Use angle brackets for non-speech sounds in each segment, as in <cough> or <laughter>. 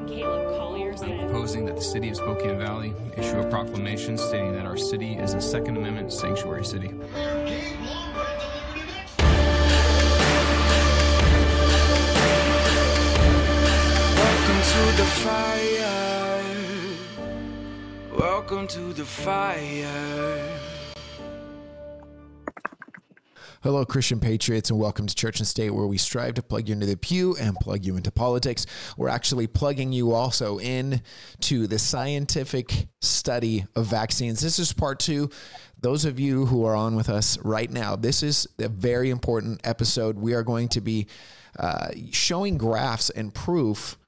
Lieutenant Caleb Collier said. Proposing that the city of Spokane Valley issue a proclamation stating that our city is a Second Amendment sanctuary city. Welcome to the fire. Welcome to the fire. Hello, Christian patriots, and welcome to Church and State, where we strive to plug you into the pew and plug you into politics. We're actually plugging you also in to the scientific study of vaccines. This is part two. Those of you who are on with us right now, this is a very important episode. We are going to be uh, showing graphs and proof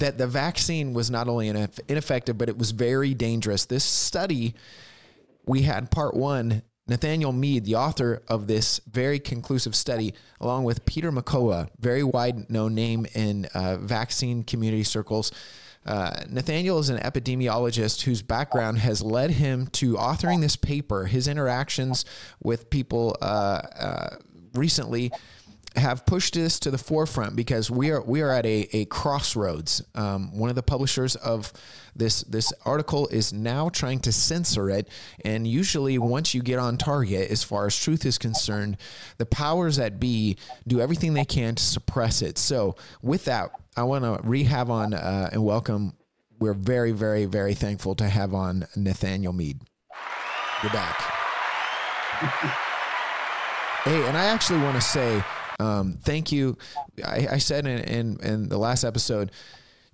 that the vaccine was not only ineffective, but it was very dangerous. This study, we had part one. Nathaniel Mead, the author of this very conclusive study, along with Peter McCullough, very wide known name in uh, vaccine community circles. Uh, Nathaniel is an epidemiologist whose background has led him to authoring this paper. His interactions with people uh, uh recently have pushed this to the forefront because we are we are at a, a crossroads. Um, one of the publishers of this this article is now trying to censor it, and usually once you get on target, as far as truth is concerned, the powers that be do everything they can to suppress it. So with that, I want to rehab on uh, and welcome. We're very very very thankful to have on Nathaniel Mead. You're back. <laughs> hey, and I actually want to say um, thank you. I, I said in, in, in the last episode,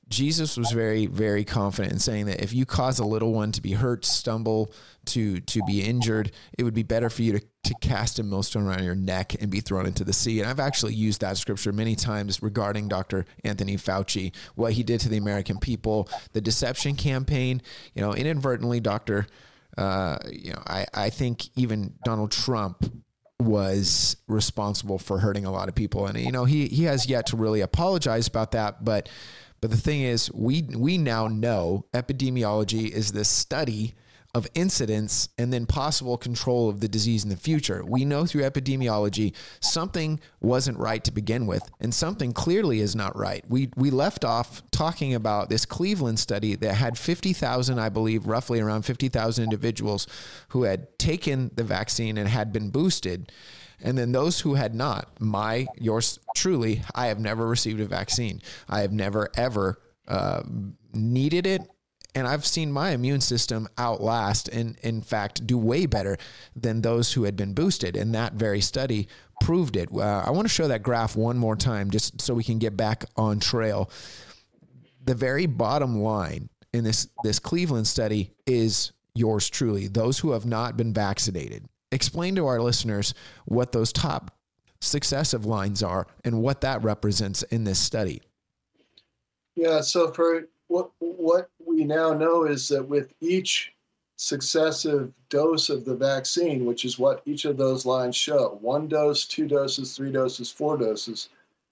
Jesus was very, very confident in saying that if you cause a little one to be hurt, stumble, to to be injured, it would be better for you to, to cast a millstone around your neck and be thrown into the sea. And I've actually used that scripture many times regarding Dr. Anthony Fauci, what he did to the American people, the deception campaign. You know, inadvertently, Doctor. Uh, you know, I, I think even Donald Trump was responsible for hurting a lot of people. And you know he he has yet to really apologize about that. But but the thing is we we now know epidemiology is this study of incidence and then possible control of the disease in the future. We know through epidemiology something wasn't right to begin with, and something clearly is not right. We we left off talking about this Cleveland study that had 50,000, I believe, roughly around 50,000 individuals who had taken the vaccine and had been boosted. And then those who had not, my, yours truly, I have never received a vaccine. I have never, ever uh, needed it and I've seen my immune system outlast and, in fact, do way better than those who had been boosted. And that very study proved it. Uh, I want to show that graph one more time just so we can get back on trail. The very bottom line in this, this Cleveland study is yours truly, those who have not been vaccinated. Explain to our listeners what those top successive lines are and what that represents in this study. Yeah, so for what what we now know is that with each successive dose of the vaccine, which is what each of those lines show one dose, two doses, three doses, four doses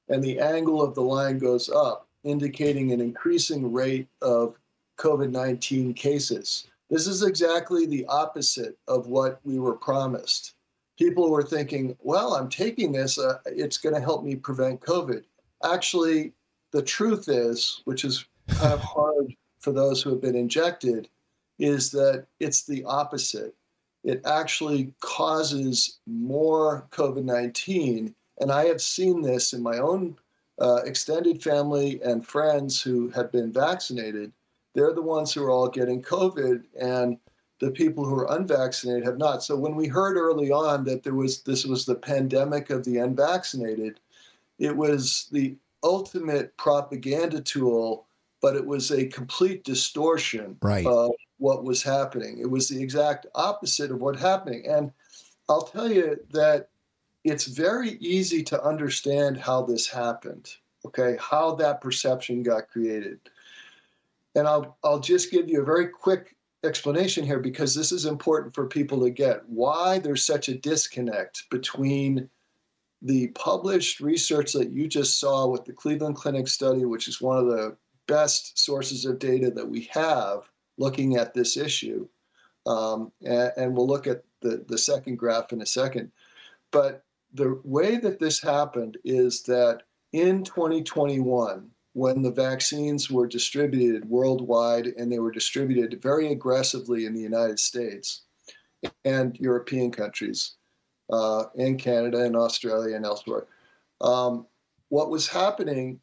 and the angle of the line goes up, indicating an increasing rate of COVID 19 cases. This is exactly the opposite of what we were promised. People were thinking, well, I'm taking this, uh, it's going to help me prevent COVID. Actually, the truth is, which is kind of hard for those who have been injected is that it's the opposite. It actually causes more COVID 19. And I have seen this in my own uh, extended family and friends who have been vaccinated. They're the ones who are all getting COVID, and the people who are unvaccinated have not. So when we heard early on that there was this was the pandemic of the unvaccinated, it was the ultimate propaganda tool but it was a complete distortion right. of what was happening. It was the exact opposite of what happening. And I'll tell you that it's very easy to understand how this happened, okay, how that perception got created. And I'll, I'll just give you a very quick explanation here because this is important for people to get why there's such a disconnect between the published research that you just saw with the Cleveland Clinic study, which is one of the best sources of data that we have looking at this issue. Um, and, and, we'll look at the, the second graph in a second. But the way that this happened is that in 2021, when the vaccines were distributed worldwide and they were distributed very aggressively in the United States and European countries, uh, and Canada and Australia and elsewhere. Um, what was happening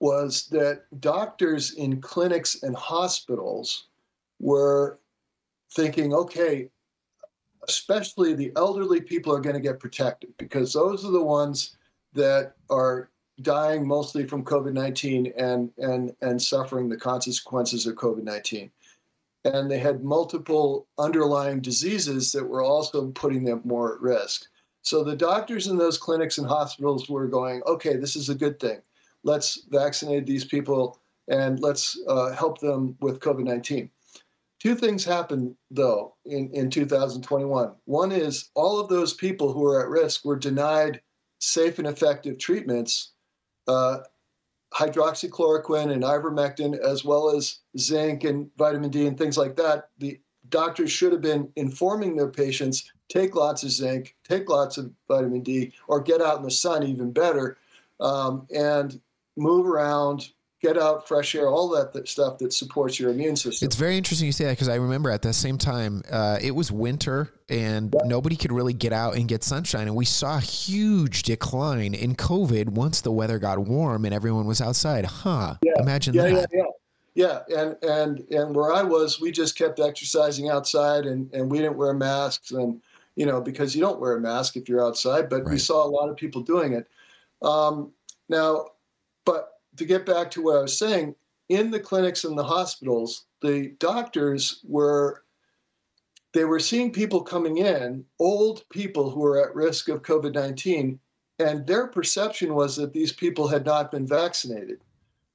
was that doctors in clinics and hospitals were thinking, okay, especially the elderly people are going to get protected because those are the ones that are dying mostly from COVID-19 and and and suffering the consequences of COVID-19. And they had multiple underlying diseases that were also putting them more at risk. So the doctors in those clinics and hospitals were going, okay, this is a good thing. Let's vaccinate these people and let's uh, help them with COVID 19. Two things happened, though, in, in 2021. One is all of those people who were at risk were denied safe and effective treatments, uh, hydroxychloroquine and ivermectin, as well as zinc and vitamin D and things like that. The doctors should have been informing their patients take lots of zinc, take lots of vitamin D, or get out in the sun, even better, um, and move around, get out fresh air, all that, stuff that supports your immune system. It's very interesting you say that because I remember at the same time uh, it was winter and yeah. nobody could really get out and get sunshine, and we saw a huge decline in COVID once the weather got warm and everyone was outside. Huh? Yeah. Imagine yeah, that. Yeah, yeah, yeah. And and and where I was, we just kept exercising outside, and and we didn't wear masks, and you know because you don't wear a mask if you're outside, but right. we saw a lot of people doing it. Um, now, but to get back to what I was saying, in the clinics and the hospitals, the doctors were they were seeing people coming in, old people who were at risk of COVID 19, and their perception was that these people had not been vaccinated.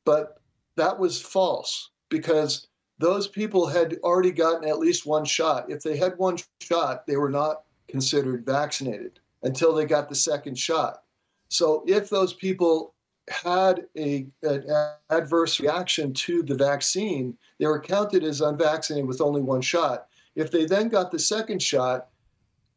But that was false because those people had already gotten at least one shot. If they had one shot, they were not considered vaccinated until they got the second shot. So if those people had a, an adverse reaction to the vaccine, they were counted as unvaccinated with only one shot. If they then got the second shot,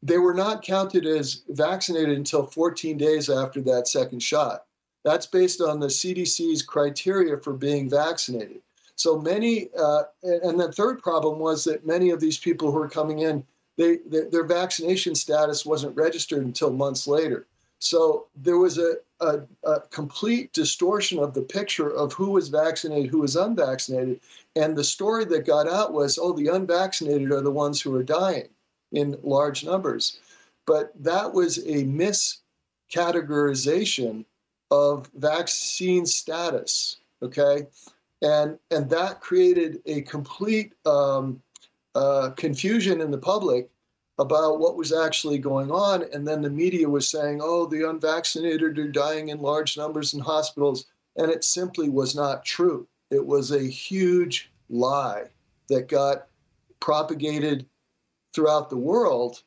they were not counted as vaccinated until 14 days after that second shot. That's based on the CDC's criteria for being vaccinated. So many, uh, and the third problem was that many of these people who were coming in, they, their vaccination status wasn't registered until months later. So there was a, a, a, complete distortion of the picture of who was vaccinated, who was unvaccinated. And the story that got out was, oh, the unvaccinated are the ones who are dying in large numbers. But that was a miscategorization of vaccine status, okay? And, and that created a complete um, uh, confusion in the public about what was actually going on. And then the media was saying, oh, the unvaccinated are dying in large numbers in hospitals. And it simply was not true. It was a huge lie that got propagated throughout the world.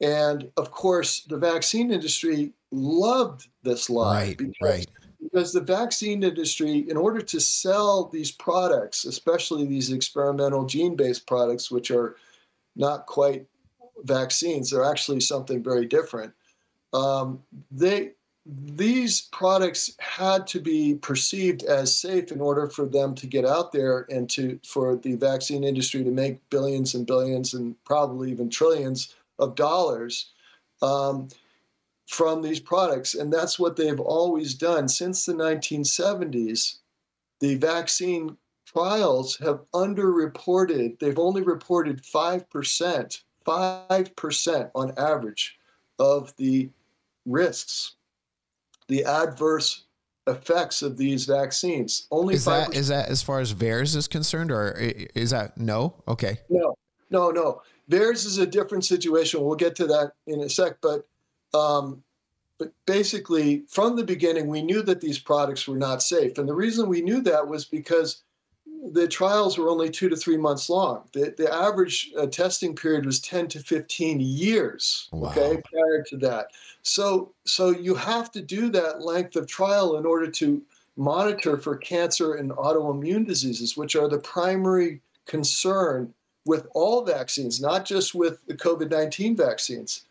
And of course, the vaccine industry loved this lie. Right, because, right. Because the vaccine industry, in order to sell these products, especially these experimental gene based products, which are not quite vaccines. They're actually something very different. Um, they these products had to be perceived as safe in order for them to get out there and to for the vaccine industry to make billions and billions and probably even trillions of dollars um, from these products and that's what they've always done since the 1970s the vaccine trials have underreported they've only reported 5% 5% on average of the risks, the adverse effects of these vaccines. Only is 5%. that is that as far as VAERS is concerned, or is that no? Okay. No, no, no. VAERS is a different situation. We'll get to that in a sec, but um, but basically, from the beginning, we knew that these products were not safe, and the reason we knew that was because the trials were only two to three months long. The, the average uh, testing period was 10 to 15 years, wow. okay, prior to that. So, so you have to do that length of trial in order to monitor for cancer and autoimmune diseases, which are the primary concern with all vaccines, not just with the COVID 19 vaccines.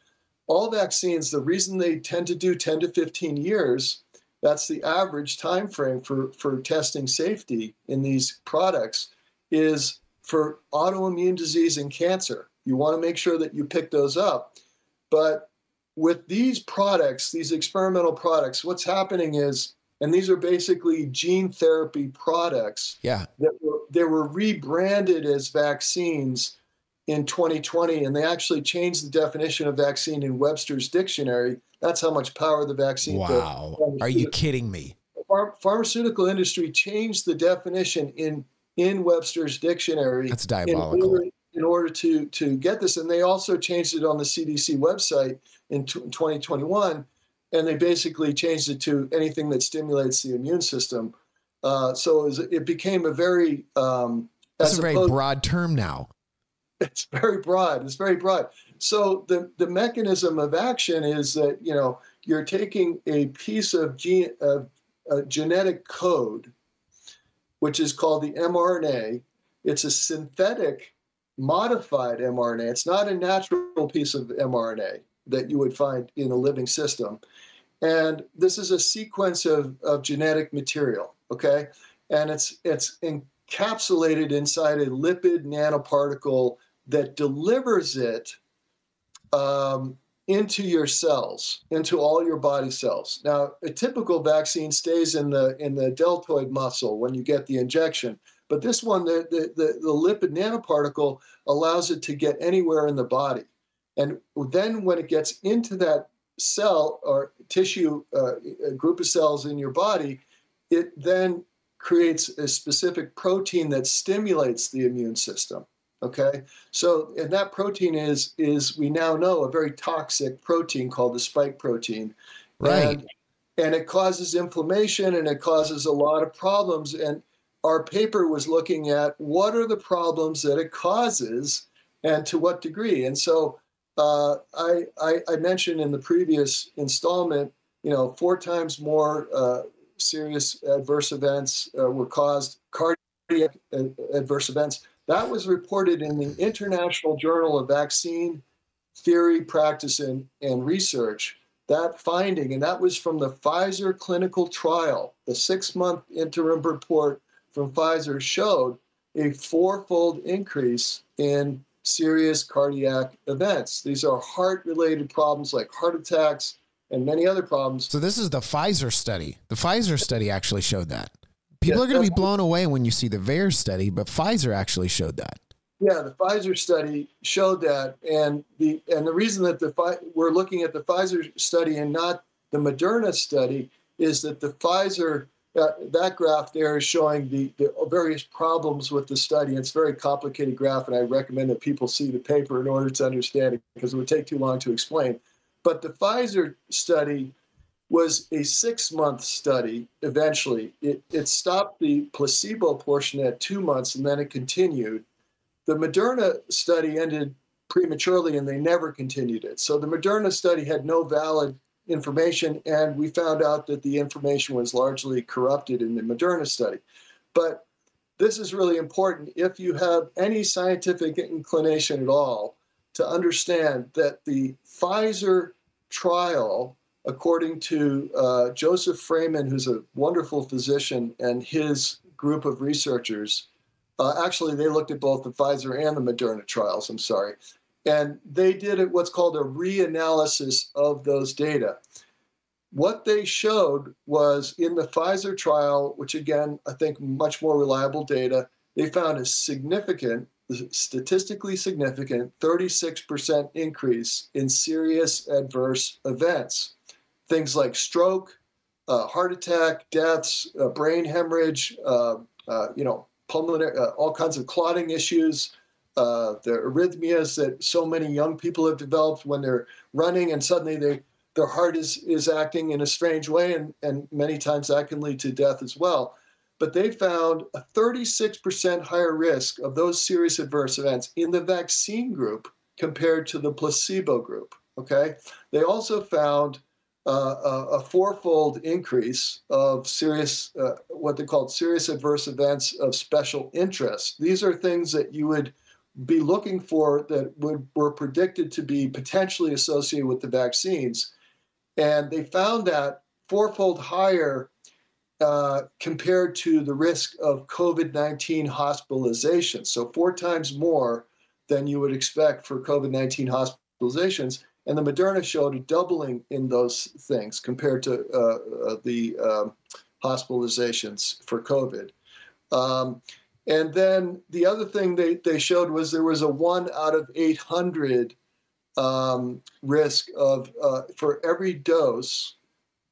All vaccines, the reason they tend to do 10 to 15 years that's the average time frame for, for testing safety in these products is for autoimmune disease and cancer. You want to make sure that you pick those up. But with these products, these experimental products, what's happening is, and these are basically gene therapy products Yeah. that were, they were rebranded as vaccines in 2020, and they actually changed the definition of vaccine in Webster's dictionary. That's how much power the vaccine. Wow. Are you kidding me? Ph- pharmaceutical industry changed the definition in in Webster's dictionary That's in diabolical. order, in order to to get this, and they also changed it on the CDC website in t- 2021, and they basically changed it to anything that stimulates the immune system. Uh, so it, was, it became a very um, That's a very broad term now. It's very broad. It's very broad. So the the mechanism of action is that you know you're taking a piece of gene of genetic code, which is called the mRNA. It's a synthetic modified mRNA. It's not a natural piece of mRNA that you would find in a living system. And this is a sequence of, of genetic material, okay? And it's it's encapsulated inside a lipid nanoparticle that delivers it um, into your cells, into all your body cells. Now, a typical vaccine stays in the in the deltoid muscle when you get the injection, but this one, the the, the, the lipid nanoparticle allows it to get anywhere in the body, and then when it gets into that cell or tissue, uh, group of cells in your body, it then creates a specific protein that stimulates the immune system. Okay, so and that protein is is we now know a very toxic protein called the spike protein, Right. And, and it causes inflammation and it causes a lot of problems. And our paper was looking at what are the problems that it causes and to what degree. And so uh, I, I I mentioned in the previous installment, you know, four times more uh, serious adverse events uh, were caused cardiac uh, adverse events. That was reported in the International Journal of Vaccine Theory, Practice, and, and Research. That finding, and that was from the Pfizer clinical trial, the six month interim report from Pfizer showed a fourfold increase in serious cardiac events. These are heart related problems like heart attacks and many other problems. So this is the Pfizer study. The Pfizer study actually showed that. People Yeah, are going to be blown away when you see the VAERS study, but Pfizer actually showed that. Yeah, the Pfizer study showed that, and the and the reason that the we're looking at the Pfizer study and not the Moderna study is that the Pfizer uh, that graph there is showing the, the various problems with the study. It's a very complicated graph, and I recommend that people see the paper in order to understand it because it would take too long to explain. But the Pfizer study was a six month study eventually. It, it stopped the placebo portion at two months and then it continued. The Moderna study ended prematurely and they never continued it. So the Moderna study had no valid information, and we found out that the information was largely corrupted in the Moderna study. But this is really important if you have any scientific inclination at all to understand that the Pfizer trial, according to uh, Joseph Fraiman, who's a wonderful physician, and his group of researchers, uh, actually, they looked at both the Pfizer and the Moderna trials, I'm sorry. And they did what's called a reanalysis of those data. What they showed was in the Pfizer trial, which again, I think much more reliable data, they found a significant, statistically significant 36% increase in serious adverse events. Things like stroke, uh, heart attack, deaths, uh, brain hemorrhage, uh, uh you know, pulmonary, uh, all kinds of clotting issues, uh, the arrhythmias that so many young people have developed when they're running and suddenly they, their heart is, is acting in a strange way, and, and many times that can lead to death as well. But they found a 36% higher risk of those serious adverse events in the vaccine group compared to the placebo group. Okay. They also found uh, a, fourfold increase of serious, uh, what they called serious adverse events of special interest. These are things that you would be looking for that would, were predicted to be potentially associated with the vaccines. And they found that fourfold higher uh, compared to the risk of COVID 19 hospitalization. So, four times more than you would expect for COVID 19 hospitalizations. And the Moderna showed a doubling in those things compared to uh, uh, the um, hospitalizations for COVID. Um, and then the other thing they, they showed was there was a one out of 800 um, risk of, uh, for every dose,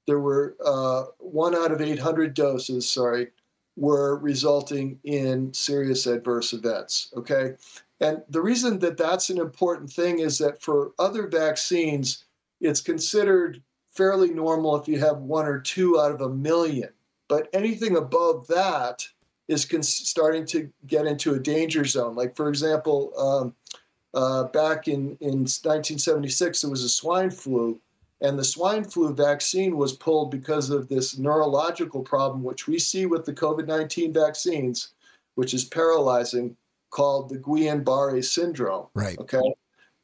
there were uh, one out of 800 doses, sorry, were resulting in serious adverse events. Okay. And the reason that that's an important thing is that for other vaccines, it's considered fairly normal if you have one or two out of a million. But anything above that is cons- starting to get into a danger zone. Like, for example, um, uh, back in, in 1976, there was a swine flu, and the swine flu vaccine was pulled because of this neurological problem, which we see with the COVID 19 vaccines, which is paralyzing, called the Guillain Barre syndrome. Right. Okay.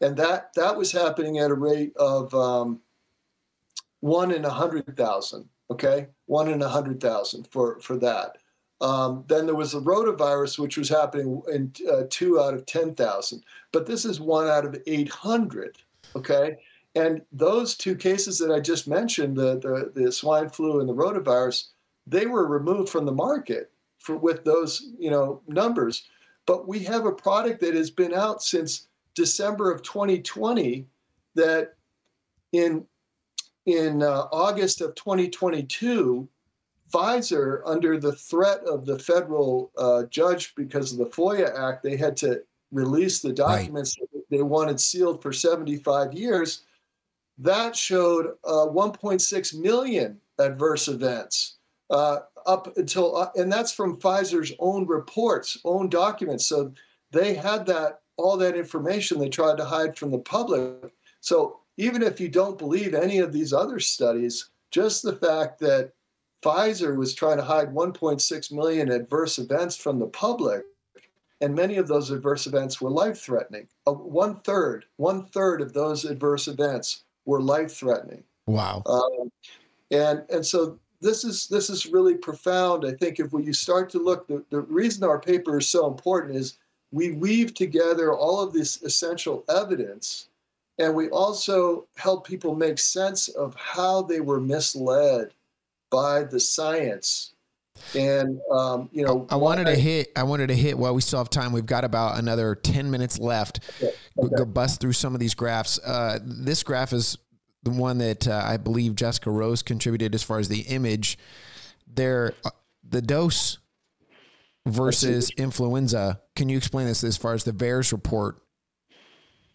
And that, that was happening at a rate of um, one in a 100,000. Okay. One in a 100,000 for, for that. Um, then there was the rotavirus, which was happening in uh, two out of 10,000. But this is one out of 800. Okay. And those two cases that I just mentioned, the, the, the swine flu and the rotavirus, they were removed from the market for with those you know numbers. But we have a product that has been out since December of 2020 that in in uh, August of 2022 Pfizer, under the threat of the federal uh, judge because of the FOIA Act, they had to release the documents right. they wanted sealed for 75 years. That showed uh, 1.6 million adverse events uh, up until, uh, and that's from Pfizer's own reports, own documents. So they had that all that information they tried to hide from the public. So even if you don't believe any of these other studies, just the fact that Pfizer was trying to hide 1.6 million adverse events from the public, and many of those adverse events were life threatening. Uh, one third, one third of those adverse events were life threatening. Wow. Um, and and so this is this is really profound. I think if when you start to look, the, the reason our paper is so important is we weave together all of this essential evidence, and we also help people make sense of how they were misled by the science. And um, you know, I wanted I, to hit. I wanted to hit while we still have time. We've got about another ten minutes left. Okay. Okay. Go bust through some of these graphs. Uh, this graph is the one that uh, I believe Jessica Rose contributed as far as the image. There, uh, the dose versus influenza. Can you explain this as far as the VAERS report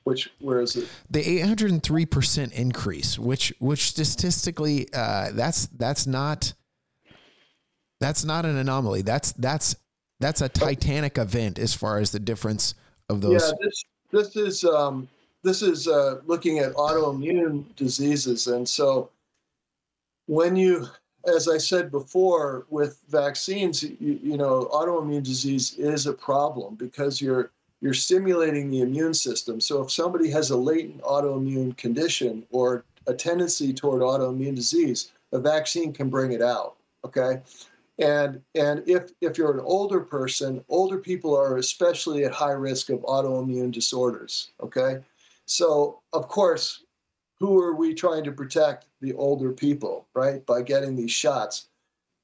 which where is it? The 803 percent increase, which which statistically, uh, that's that's not that's not an anomaly. That's that's that's a titanic event as far as the difference of those. Yeah, this this is um, this is uh, looking at autoimmune diseases, and so when you, as I said before, with vaccines, you, you know, autoimmune disease is a problem because you're you're stimulating the immune system. So if somebody has a latent autoimmune condition or a tendency toward autoimmune disease, a vaccine can bring it out. Okay. And and if if you're an older person, older people are especially at high risk of autoimmune disorders. Okay. So of course, who are we trying to protect? The older people, right? By getting these shots.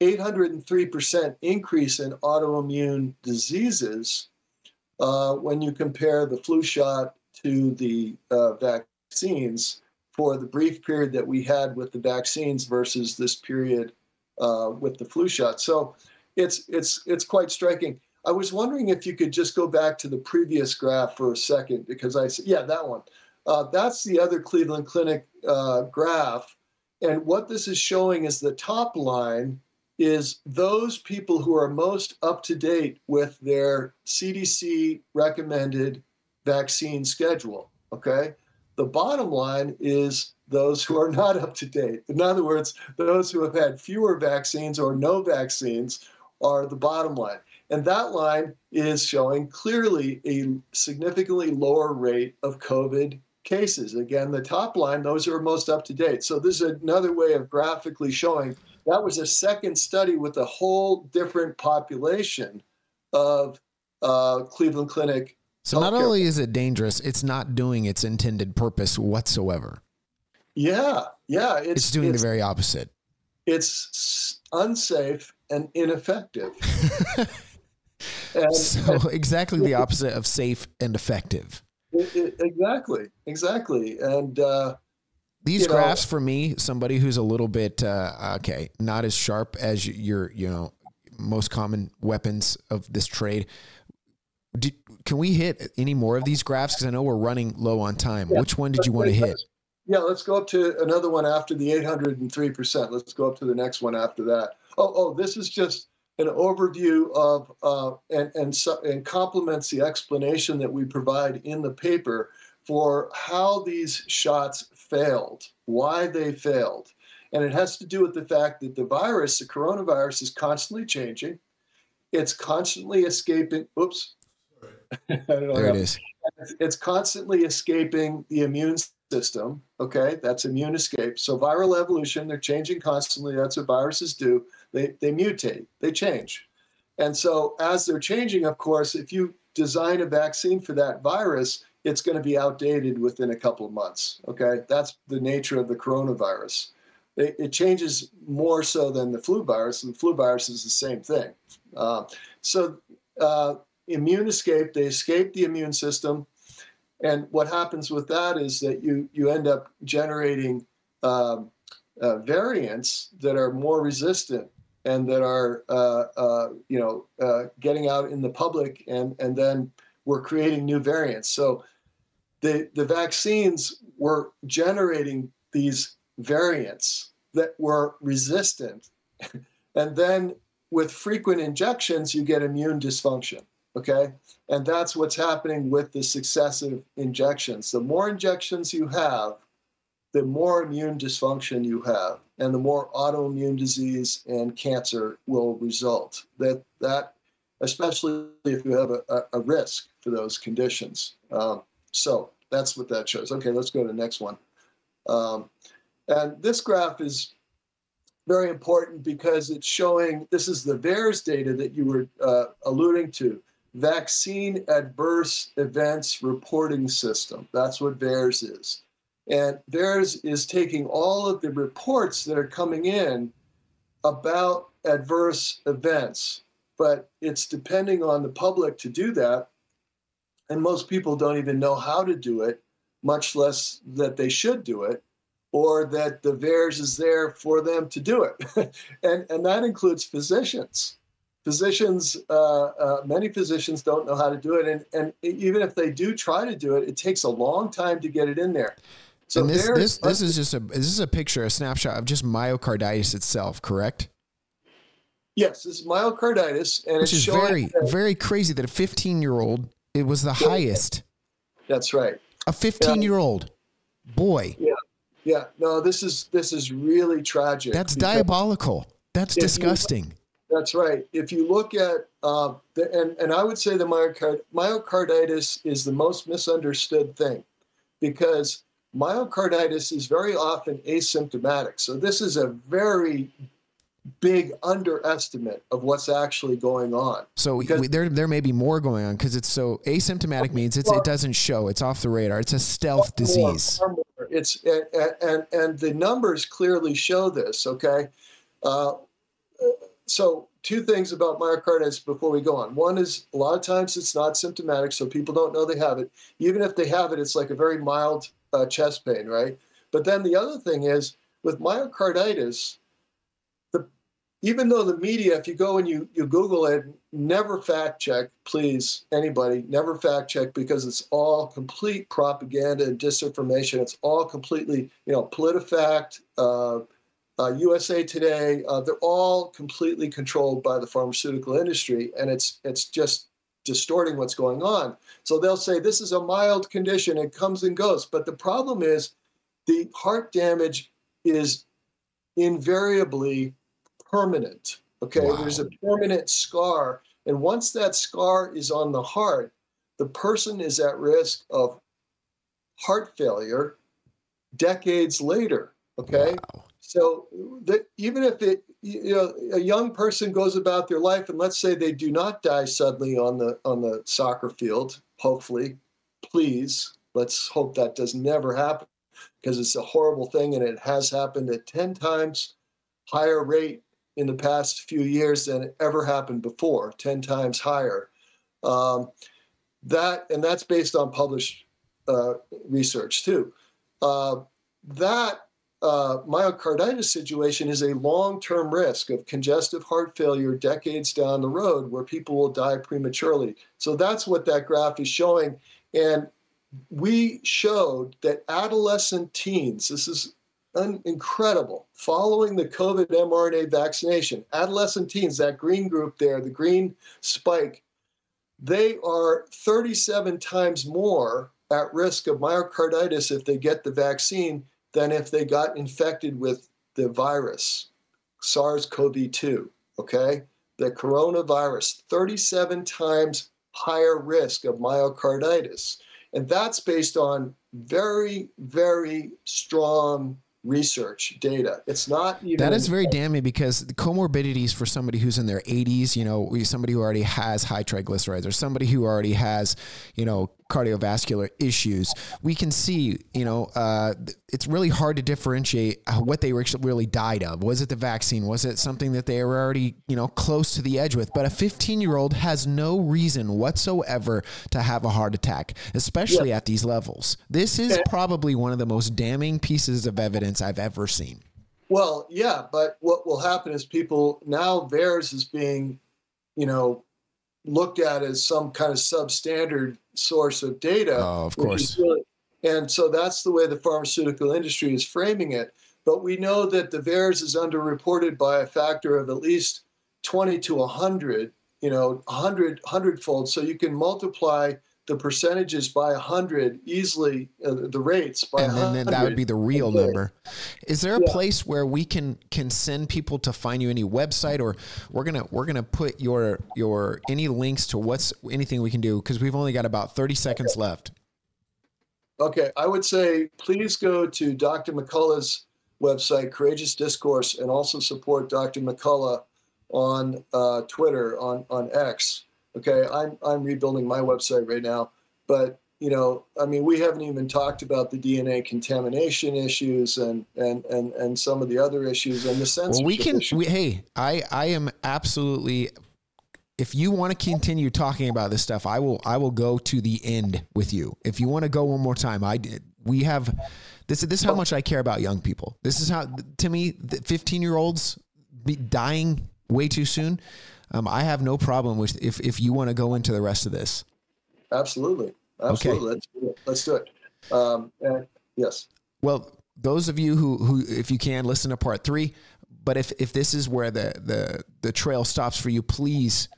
803% increase in autoimmune diseases uh, when you compare the flu shot to the uh, vaccines for the brief period that we had with the vaccines versus this period uh, with the flu shot. So it's it's it's quite striking. I was wondering if you could just go back to the previous graph for a second because I said, yeah that one. Uh, that's the other Cleveland Clinic uh, graph, and what this is showing is the top line is those people who are most up to date with their CDC recommended vaccine schedule. Okay. The bottom line is those who are not up to date. In other words, those who have had fewer vaccines or no vaccines are the bottom line. And that line is showing clearly a significantly lower rate of COVID cases. Again, the top line, those are most up to date. So this is another way of graphically showing that was a second study with a whole different population of uh, Cleveland Clinic. So not only is it dangerous, it's not doing its intended purpose whatsoever. Yeah, yeah, it's It's, doing it's, the very opposite. it's unsafe and ineffective. <laughs> and, <laughs> So exactly the opposite of safe and effective. It- it- exactly, exactly, and uh, These You know- graphs for me, somebody who's a little bit uh, okay, not as sharp as your you know most common weapons of this trade. Can we hit any more of these graphs? Because I know we're running low on time. Yeah. Which one did you want to hit? Yeah, let's go up to another one after the 803 percent. Let's go up to the next one after that. Oh, oh, this is just an overview of uh, and and and complements the explanation that we provide in the paper for how these shots failed, why they failed, and it has to do with the fact that the virus, the coronavirus, is constantly changing. It's constantly escaping. Oops. <laughs> I don't know There it is. it's constantly escaping the immune system. Okay, that's immune escape. So viral evolution, they're changing constantly. That's what viruses do. They they mutate, they change, and so as they're changing, of course, if you design a vaccine for that virus, it's going to be outdated within a couple of months. Okay, that's the nature of the coronavirus. It, it changes more so than the flu virus, and the flu virus is the same thing. Uh, so uh, immune escape, they escape the immune system. And what happens with that is that you, you end up generating um, uh, variants that are more resistant and that are, uh, uh, you know, uh, getting out in the public, and, and then we're creating new variants. So the, the vaccines were generating these variants that were resistant. <laughs> and then with frequent injections, you get immune dysfunction. Okay. And that's what's happening with the successive injections. The more injections you have, the more immune dysfunction you have, and the more autoimmune disease and cancer will result. That that, especially if you have a, a, risk for those conditions. Um, so that's what that shows. Okay, let's go to the next one. Um, and this graph is very important because it's showing this is the VAERS data that you were uh, alluding to vaccine adverse events reporting system. That's what VAERS is. And VAERS is taking all of the reports that are coming in about adverse events, but it's depending on the public to do that. And most people don't even know how to do it, much less that they should do it or that the VAERS is there for them to do it. <laughs> and, and that includes physicians physicians, uh, uh, many physicians don't know how to do it, and, and even if they do try to do it, it takes a long time to get it in there. So and this this this is just a this is a picture, a snapshot of just myocarditis itself, correct? yes, this is myocarditis, and Which it's is very that- very crazy that a 15 year old it was the highest. that's right. A 15 year old boy. Yeah, yeah. no, this is this is really tragic. That's diabolical. That's If you- disgusting. That's right. If you look at uh, the, and and I would say the myocard, myocarditis is the most misunderstood thing, because myocarditis is very often asymptomatic. So this is a very big underestimate of what's actually going on. So Because- we, there, there may be more going on because it's so asymptomatic means it's, it doesn't show. It's off the radar. It's a stealth disease. Far more. It's and, and and the numbers clearly show this. Okay, uh, so two things about myocarditis before we go on. One is a lot of times it's not symptomatic, so people don't know they have it. Even if they have it, it's like a very mild uh, chest pain, right? But then the other thing is with myocarditis, the even though the media, if you go and you you Google it, never fact check, please, anybody, never fact check because it's all complete propaganda and disinformation. It's all completely, you know, PolitiFact, uh, uh, USA Today. Uh, they're all completely controlled by the pharmaceutical industry, and it's it's just distorting what's going on. So they'll say this is a mild condition; it comes and goes. But the problem is, the heart damage is invariably permanent. Okay, Wow. there's a permanent scar, and once that scar is on the heart, the person is at risk of heart failure decades later. Okay. Wow. So that even if it, you know, a young person goes about their life, and let's say they do not die suddenly on the on the soccer field, hopefully, please, let's hope that does never happen, because it's a horrible thing, and it has happened at ten times higher rate in the past few years than it ever happened before, ten times higher. Um, that and that's based on published uh, research too. Uh, that uh, myocarditis situation is a long-term risk of congestive heart failure decades down the road, where people will die prematurely. So that's what that graph is showing, and we showed that adolescent teens. This is un- incredible. Following the COVID mRNA vaccination, adolescent teens, that green group there, the green spike, they are 37 times more at risk of myocarditis if they get the vaccine than if they got infected with the virus, SARS CoV 2. Okay? The coronavirus, 37 times higher risk of myocarditis. And that's based on very, very strong research data. It's not even That is very damning because comorbidities for somebody who's in their 80s, you know, somebody who already has high triglycerides or somebody who already has, you know, cardiovascular issues, we can see, you know, uh, it's really hard to differentiate what they really died of. Was it the vaccine? Was it something that they were already, you know, close to the edge with? But a 15 year old has no reason whatsoever to have a heart attack, especially at these levels. This is probably one of the most damning pieces of evidence I've ever seen. Well, yeah, but what will happen is people now theirs is being, you know, looked at as some kind of substandard source of data. Oh, of course. really- and so that's the way the pharmaceutical industry is framing it. But we know that the VAERS is underreported by a factor of at least 20 to 100, you know, 100, 100 fold. So you can multiply the percentages by 100 easily, uh, the rates by and then, then that would be the real number. Is there a Yeah. place where we can can send people to find you any website or we're gonna we're gonna put your your any links to what's anything we can do because we've only got about thirty seconds left. Okay, I would say please go to Dr. McCullough's website, Courageous Discourse, and also support Dr. McCullough on uh, Twitter, on, on X. Okay, I'm, I'm rebuilding my website right now. But, you know, I mean, we haven't even talked about the DNA contamination issues and, and, and, and some of the other issues and the sense. Well, we can. We, hey, I I am absolutely. If you want to continue talking about this stuff, I will. I will go to the end with you. If you want to go one more time, I did. We have. This is this is how much I care about young people. This is how to me, fifteen year olds be dying way too soon. Um, I have no problem with if if you want to go into the rest of this. Absolutely. Absolutely. Let's do it. Let's do it. Um, and yes. Well, those of you who, who if you can listen to part three, but if, if this is where the, the, the trail stops for you, please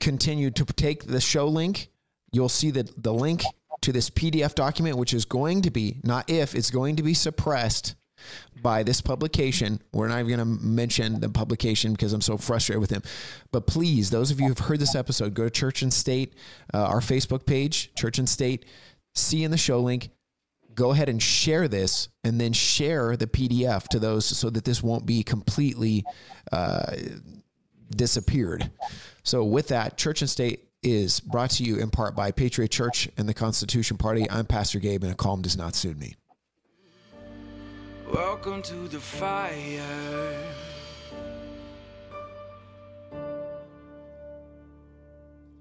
continue to take the show link. You'll see the, the link to this PDF document, which is going to be, not if, it's going to be suppressed by this publication. We're not even going to mention the publication because I'm so frustrated with him. But please, those of you who've heard this episode, go to Church and State, uh, our Facebook page, Church and State, see in the show link, go ahead and share this and then share the PDF to those so that this won't be completely uh, disappeared. So, with that, Church and State is brought to you in part by Patriot Church and the Constitution Party. I'm Pastor Gabe, and a calm does not suit me. Welcome to the fire.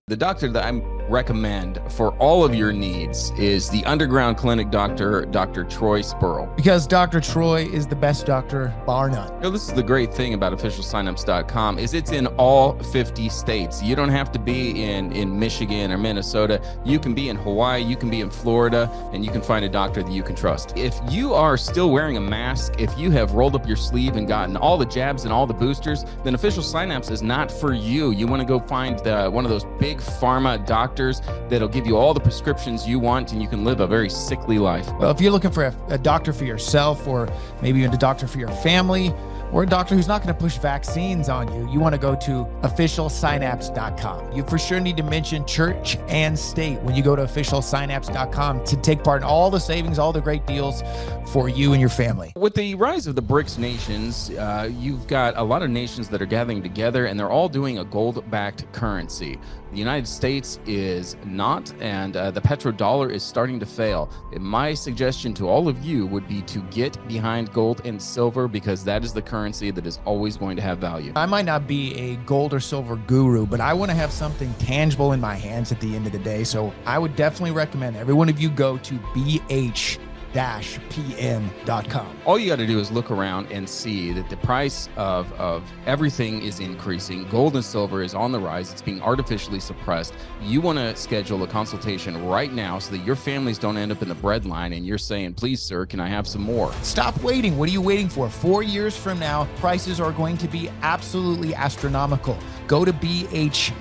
The doctor that I recommend for all of your needs is the Underground Clinic doctor, Dr. Troy Spurl. Because Dr. Troy is the best doctor, bar none. You know, this is the great thing about officialsignups.com is it's in all 50 states. You don't have to be in, in Michigan or Minnesota. You can be in Hawaii, you can be in Florida, and you can find a doctor that you can trust. If you are still wearing a mask, if you have rolled up your sleeve and gotten all the jabs and all the boosters, then Official Signups is not for you. You want to go find the, one of those big pharma doctors that'll give you all the prescriptions you want and you can live a very sickly life. Well, if you're looking for a, a doctor for yourself or maybe even a doctor for your family, or a doctor who's not going to push vaccines on you, you want to go to officialsynapse.com. You for sure need to mention church and state when you go to officialsynapse.com to take part in all the savings, all the great deals for you and your family. With the rise of the BRICS nations, uh, you've got a lot of nations that are gathering together and they're all doing a gold backed currency. The United States is not, and uh, the petrodollar is starting to fail. And my suggestion to all of you would be to get behind gold and silver because that is the currency that is always going to have value. I might not be a gold or silver guru, but I want to have something tangible in my hands at the end of the day. So I would definitely recommend every one of you go to BH pm.com. All you got to do is look around and see that the price of, of everything is increasing. Gold and silver is on the rise, it's being artificially suppressed. You want to schedule a consultation right now so that your families don't end up in the bread line and you're saying, please, sir, can I have some more? Stop waiting. What are you waiting for? Four years from now, prices are going to be absolutely astronomical. Go to bh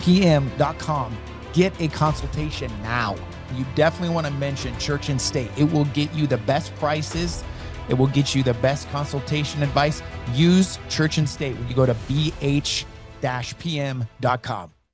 pm.com. Get a consultation now you definitely want to mention Church and State. It will get you the best prices. It will get you the best consultation advice. Use Church and State when you go to bh-pm.com.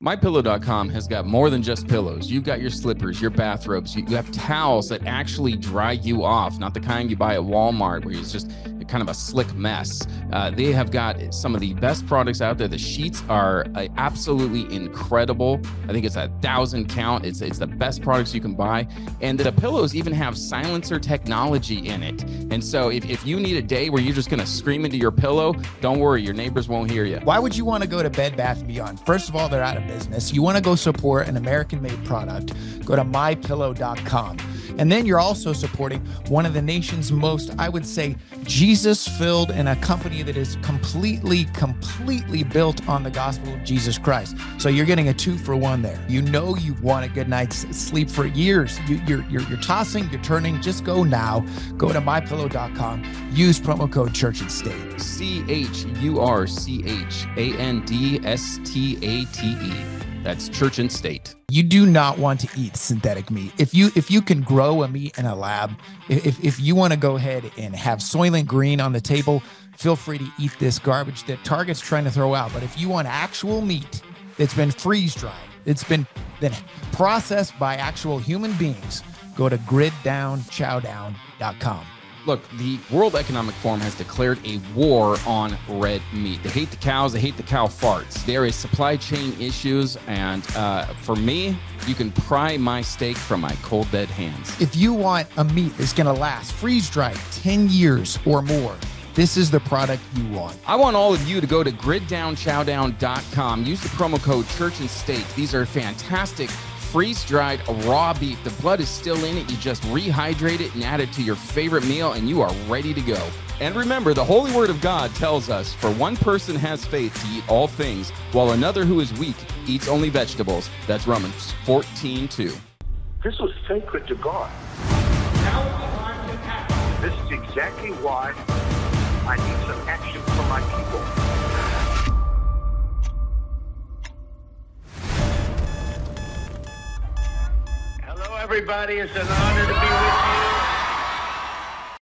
MyPillow.com has got more than just pillows. You've got your slippers, your bathrobes. You have towels that actually dry you off, not the kind you buy at Walmart where it's just kind of a slick mess. Uh, they have got some of the best products out there. The sheets are uh, absolutely incredible. I think it's a thousand count. It's it's the best products you can buy, and the pillows even have silencer technology in it. And so if, if you need a day where you're just gonna scream into your pillow, don't worry, your neighbors won't hear you. Why would you want to go to Bed Bath Beyond? First of all, they're out of business. You want to go support an American-made product. Go to mypillow.com. And then you're also supporting one of the nation's most, I would say, Jesus filled and a company that is completely, completely built on the gospel of Jesus Christ. So you're getting a two for one there. You know you've a good night's sleep for years. You, are you're, you're, you're tossing, you're turning. Just go now. Go to mypillow.com. Use promo code Church and State. C H U R C H A N D S T A T E. That's church and state. You do not want to eat synthetic meat. If you if you can grow a meat in a lab, if if you want to go ahead and have Soylent Green on the table, feel free to eat this garbage that Target's trying to throw out. But if you want actual meat that's been freeze dried, it's been been processed by actual human beings, go to griddownchowdown.com. Look, the World Economic Forum has declared a war on red meat. They hate the cows, they hate the cow farts. There is supply chain issues, and uh, for me, you can pry my steak from my cold dead hands. If you want a meat that's going to last freeze dried 10 years or more, this is the product you want. I want all of you to go to griddownchowdown.com. Use the promo code Church and State. These are fantastic freeze dried raw beef. The blood is still in it. You just rehydrate it and add it to your favorite meal, and you are ready to go. And remember, the Holy Word of God tells us for one person has faith to eat all things, while another who is weak eats only vegetables. That's Romans 14 2. This was sacred to God. Now, This is exactly why I need some action from my people. Everybody. It's an honor to be with you.